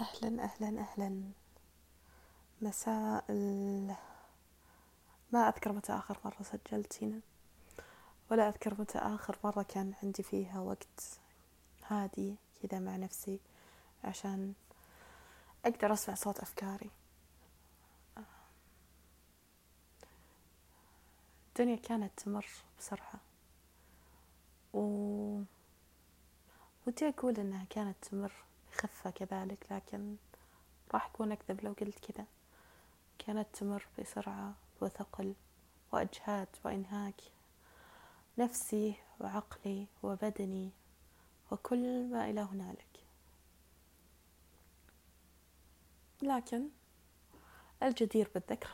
أهلا أهلا أهلا. مساء ال... ما أذكر متى آخر مرة سجلت هنا. ولا أذكر متى آخر مرة كان عندي فيها وقت هادي كذا مع نفسي عشان أقدر أسمع صوت أفكاري. الدنيا كانت تمر بسرعة. و ودي أقول إنها كانت تمر بخفة كذلك لكن راح أكون أكذب لو قلت كذا. كانت تمر بسرعة وثقل وإجهاد وإنهاك نفسي وعقلي وبدني وكل ما إلى هنالك. لكن الجدير بالذكر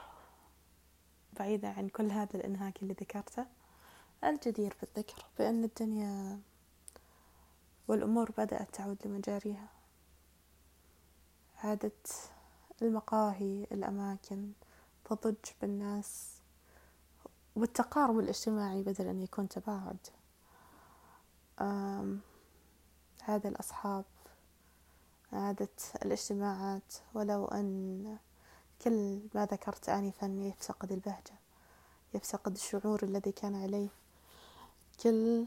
بعيدا عن كل هذا الإنهاك اللي ذكرته الجدير بالذكر بأن الدنيا والأمور بدأت تعود لمجاريها. عادت المقاهي الأماكن تضج بالناس والتقارب الاجتماعي بدل أن يكون تباعد. عاد الأصحاب عادت الاجتماعات ولو أن كل ما ذكرت آنفا يفتقد البهجة يفتقد الشعور الذي كان عليه. كل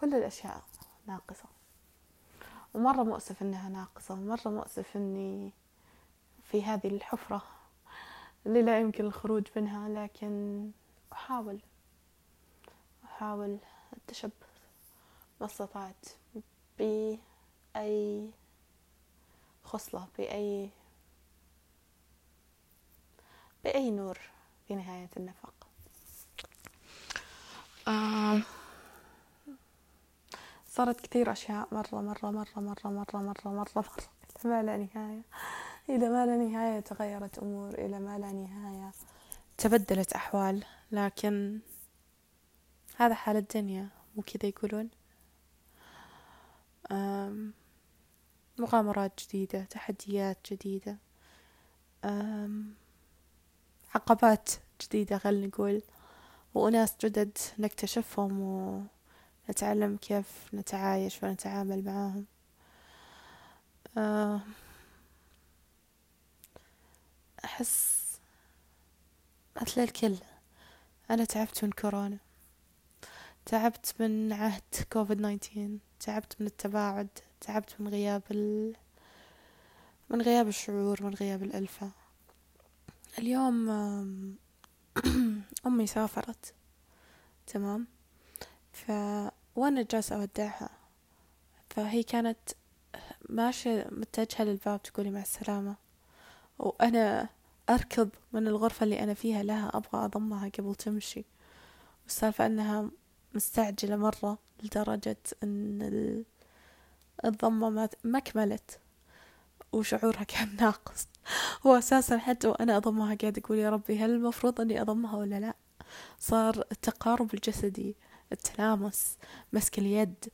كل الأشياء ناقصة. ومرة مؤسف إنها ناقصة ومرة مؤسف إني في هذه الحفرة اللي لا يمكن الخروج منها لكن أحاول أحاول التشبث ما استطعت بأي خصلة بأي بأي نور في نهاية النفق. آه صارت كثير أشياء مرة مرة مرة مرة مرة مرة مرة مرة. إلى ما لا نهاية. إلى ما لا نهاية تغيرت أمور إلى ما لا نهاية تبدلت أحوال. لكن هذا حال الدنيا مو كذا يقولون؟ مغامرات جديدة تحديات جديدة. عقبات جديدة خلينا نقول. وأناس جدد نكتشفهم ونتعلم كيف نتعايش ونتعامل معاهم. أحس مثل الكل. أنا تعبت من كورونا. تعبت من عهد كوفيد 19 تعبت من التباعد. تعبت من غياب ال... من غياب الشعور من غياب الألفة. اليوم أمي سافرت. تمام؟ وأنا جالسة أودعها. فهي كانت ماشية متجهة للباب تقولي مع السلامة. وأنا أركض من الغرفة اللي أنا فيها لها أبغى أضمها قبل تمشي. والسالفة أنها مستعجلة مرة لدرجة أن الضمة ما كملت. وشعورها كان ناقص. هو أساسا حتى وأنا أضمها قاعد أقول يا ربي هل المفروض أني أضمها ولا لا؟ صار التقارب الجسدي. التلامس مسك اليد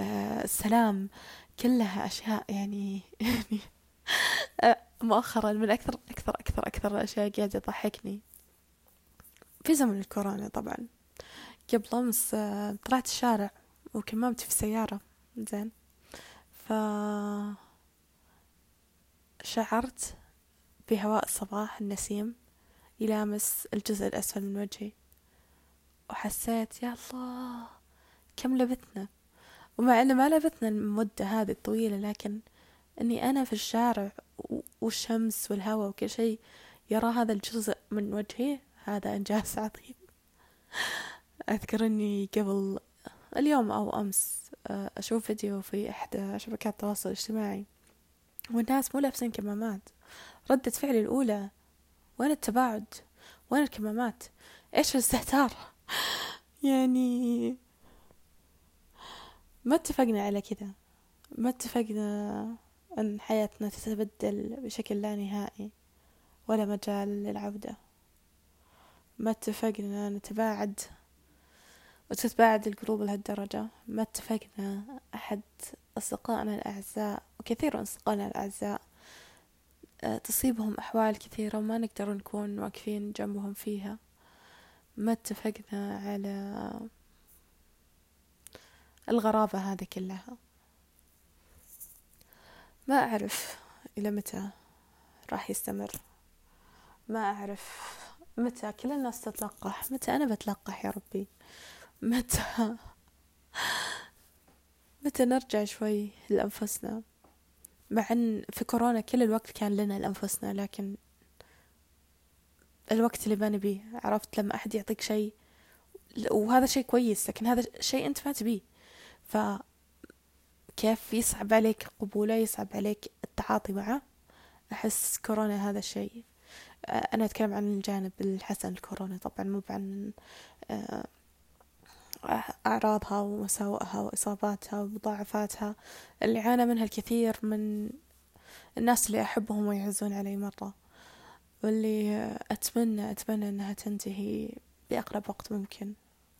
آه السلام كلها أشياء يعني يعني آه مؤخرا من أكثر أكثر أكثر أكثر الأشياء قاعدة تضحكني. في زمن الكورونا طبعا. قبل أمس آه طلعت الشارع وكمامتي في السيارة زين. ف شعرت بهواء الصباح النسيم يلامس الجزء الأسفل من وجهي. وحسيت يا الله كم لبثنا؟ ومع أن ما لبثنا المدة هذه الطويلة لكن أني أنا في الشارع والشمس والهواء وكل شيء يرى هذا الجزء من وجهي هذا إنجاز عظيم. أذكر أني قبل اليوم أو أمس آه، أشوف فيديو في إحدى شبكات التواصل الاجتماعي. والناس مو لابسين كمامات. ردة فعلي الأولى وين التباعد؟ وين الكمامات؟ إيش الاستهتار؟ يعني ما اتفقنا على كذا. ما اتفقنا أن حياتنا تتبدل بشكل لا نهائي ولا مجال للعودة. ما اتفقنا نتباعد وتتباعد القلوب لهالدرجة. ما اتفقنا أحد أصدقائنا الأعزاء وكثير من أصدقائنا الأعزاء آه، تصيبهم أحوال كثيرة وما نقدر نكون واقفين جنبهم فيها. ما اتفقنا على الغرابة هذه كلها. ما أعرف إلى متى راح يستمر. ما أعرف متى كل الناس تتلقح. متى أنا بتلقح يا ربي؟ متى متى نرجع شوي لأنفسنا؟ مع أن في كورونا كل الوقت كان لنا لأنفسنا لكن الوقت اللي ما نبيه عرفت لما أحد يعطيك شيء. وهذا شيء كويس لكن هذا شيء أنت ما تبيه ف كيف يصعب عليك قبوله يصعب عليك التعاطي معه؟ أحس كورونا هذا الشيء. أنا أتكلم عن الجانب الحسن الكورونا طبعا مو عن أعراضها ومساوئها وإصاباتها ومضاعفاتها. اللي عانى منها الكثير من الناس اللي أحبهم ويعزون علي مرة. واللي أتمنى أتمنى أنها تنتهي بأقرب وقت ممكن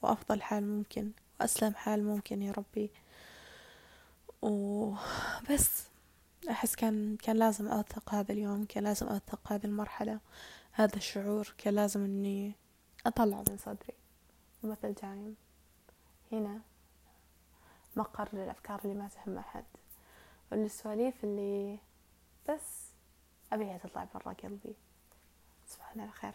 وأفضل حال ممكن وأسلم حال ممكن يا ربي. وبس أحس كان كان لازم أوثق هذا اليوم كان لازم أوثق هذه المرحلة هذا الشعور كان لازم إني أطلع من صدري. ومثل دايم هنا مقر للأفكار اللي ما تهم أحد. والسواليف اللي بس أبيها تطلع برا قلبي صباح على خير